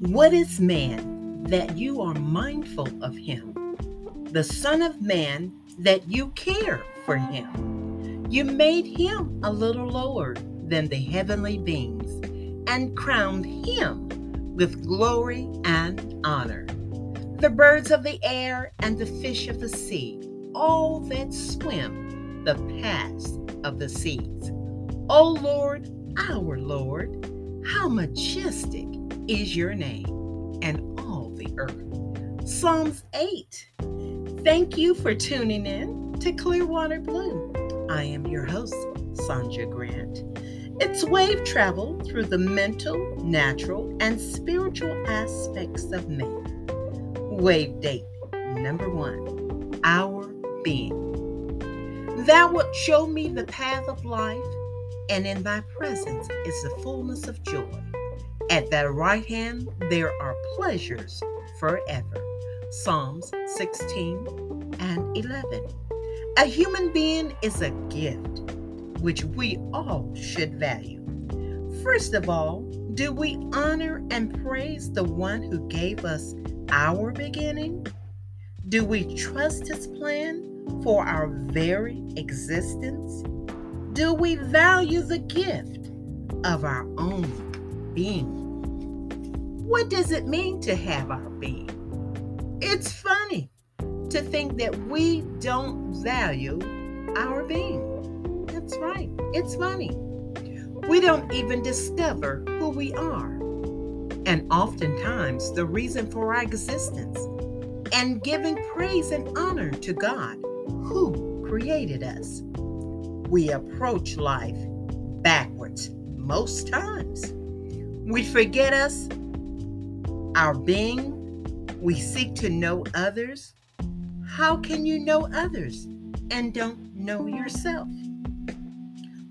What is man that you are mindful of him? The Son of Man that you care for him. You made him a little lower than the heavenly beings and crowned him with glory and honor. The birds of the air and the fish of the sea, all that swim the paths of the seas. O Lord, our Lord, how majestic is your name and all the earth. Psalms 8. Thank you for tuning in to Clearwater Blue. I am your host, Saunja Grant. It's wave travel through the mental, natural, and spiritual aspects of man. Wave date number one Our being. Thou wilt show me the path of life, and in thy presence is the fullness of joy. At thy right hand there are pleasures forever. Psalms 16 and 11. A human being is a gift which we all should value. First of all, do we honor and praise the one who gave us our beginning? Do we trust his plan for our very existence? Do we value the gift of our own being? What does it mean to have our being? It's funny to think that we don't value our being. That's right. It's funny. We don't even discover who we are. And oftentimes, the reason for our existence and giving praise and honor to God who created us. We approach life backwards most times. We forget us, our being. We seek to know others. How can you know others and don't know yourself?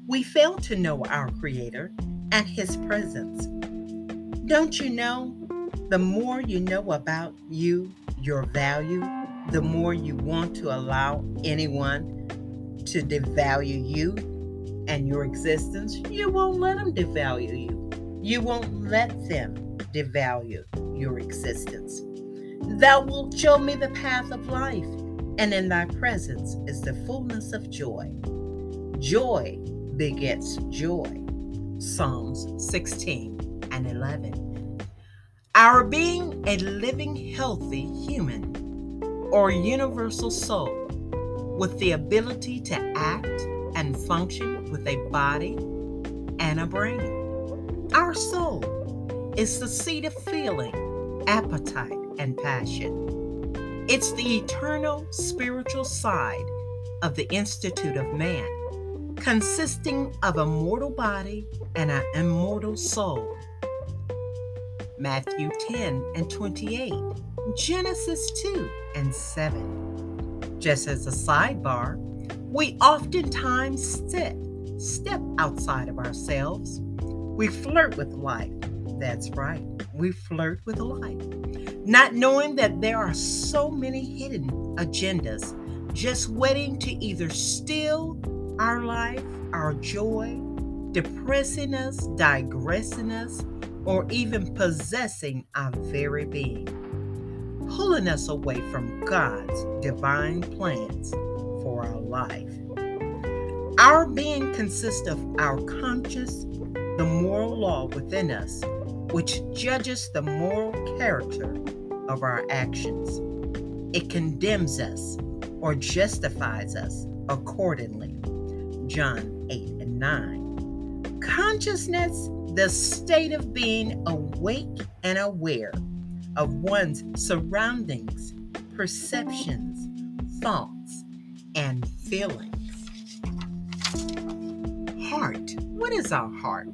we fail to know our Creator and His presence. Don't you know? The more you know about you, your value, the more you want to allow anyone to devalue you and your existence, you won't let them devalue you. You won't let them devalue your existence. Thou wilt show me the path of life, and in thy presence is the fullness of joy. Joy begets joy. Psalms 16 and 11. Our being a living, healthy human or universal soul with the ability to act and function with a body and a brain. Our soul is the seat of feeling, appetite, and passion. It's the eternal spiritual side of the Institute of Man consisting of a mortal body and an immortal soul. Matthew 10 and 28, Genesis 2 and 7. Just as a sidebar, we oftentimes step, step outside of ourselves. We flirt with life. That's right, we flirt with life. Not knowing that there are so many hidden agendas just waiting to either steal our life, our joy, depressing us, digressing us, or even possessing our very being, pulling us away from God's divine plans for our life. Our being consists of our conscious, the moral law within us, which judges the moral character of our actions. It condemns us or justifies us accordingly. John 8 and 9. Consciousness, the state of being awake and aware of one's surroundings, perceptions, thoughts, and feelings. Heart. What is our heart?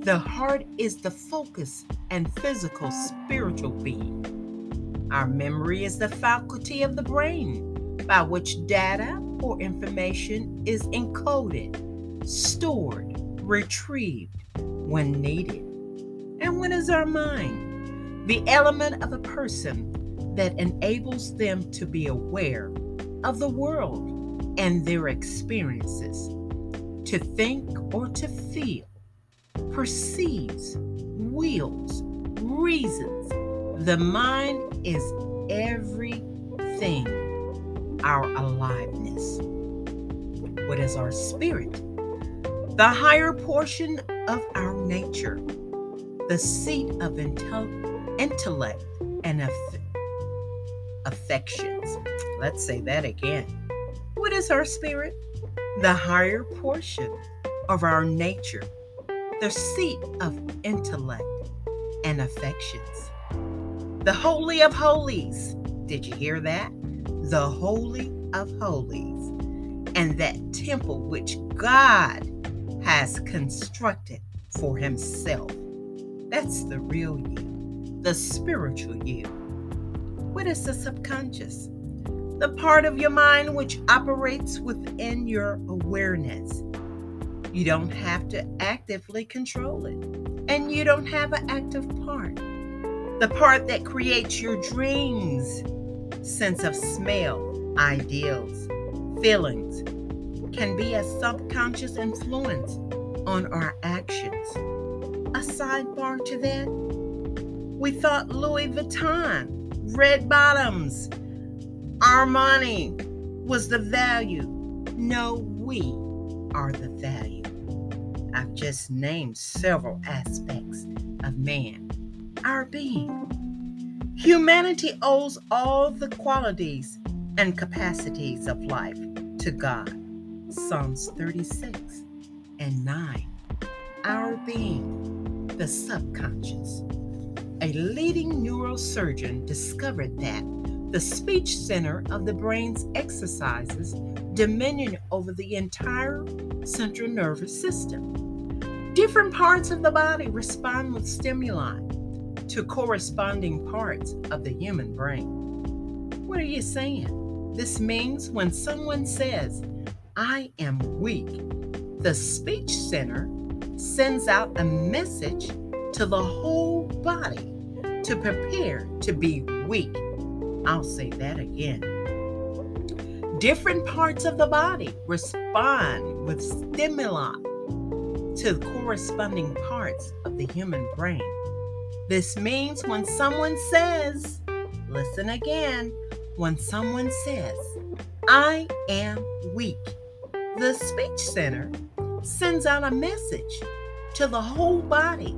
The heart is the focus and physical spiritual being. Our memory is the faculty of the brain by which data or information is encoded, stored, retrieved when needed. And what is our mind? The element of a person that enables them to be aware of the world and their experiences, to think or to feel, perceives, wills, reasons. The mind is everything, our aliveness. What is our spirit? The higher portion of our nature, the seat of intel- intellect and aff- affections. Let's say that again. What is our spirit? The higher portion of our nature, the seat of intellect and affections. The Holy of Holies. Did you hear that? The Holy of Holies. And that temple which God has constructed for Himself. That's the real you, the spiritual you. What is the subconscious? The part of your mind which operates within your awareness. You don't have to actively control it, and you don't have an active part. The part that creates your dreams, sense of smell, ideals, feelings, can be a subconscious influence on our actions. A sidebar to that, we thought Louis Vuitton, red bottoms, Armani was the value. No, we are the value. I've just named several aspects of man, our being. Humanity owes all the qualities and capacities of life to God. Psalms 36 and 9. Our being, the subconscious. A leading neurosurgeon discovered that the speech center of the brain's exercises dominion over the entire central nervous system. Different parts of the body respond with stimuli to corresponding parts of the human brain. What are you saying? This means when someone says, I am weak, the speech center sends out a message to the whole body to prepare to be weak. I'll say that again. Different parts of the body respond with stimuli to corresponding parts of the human brain. This means when someone says, listen again, when someone says, I am weak, the speech center sends out a message to the whole body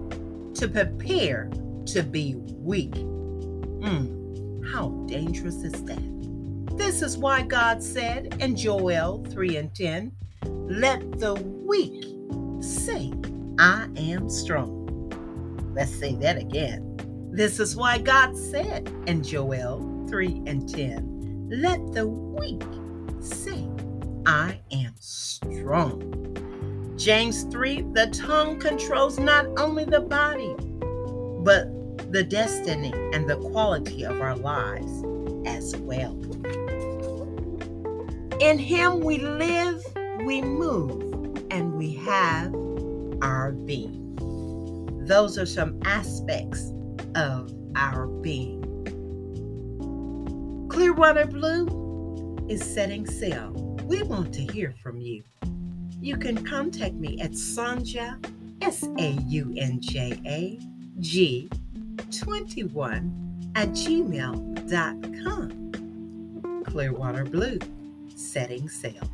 to prepare to be weak. Mm, how dangerous is that? This is why God said in Joel 3 and 10, Let the weak say, I am strong. Let's say that again. This is why God said in Joel 3 and 10, Let the weak say, I am strong. James 3 The tongue controls not only the body, but the destiny and the quality of our lives as well. In Him we live, we move, and we have our being. Those are some aspects of our being. Clearwater Blue is setting sail. We want to hear from you. You can contact me at Saunja, S A U N J A G 21 at gmail.com. Clearwater Blue, setting sail.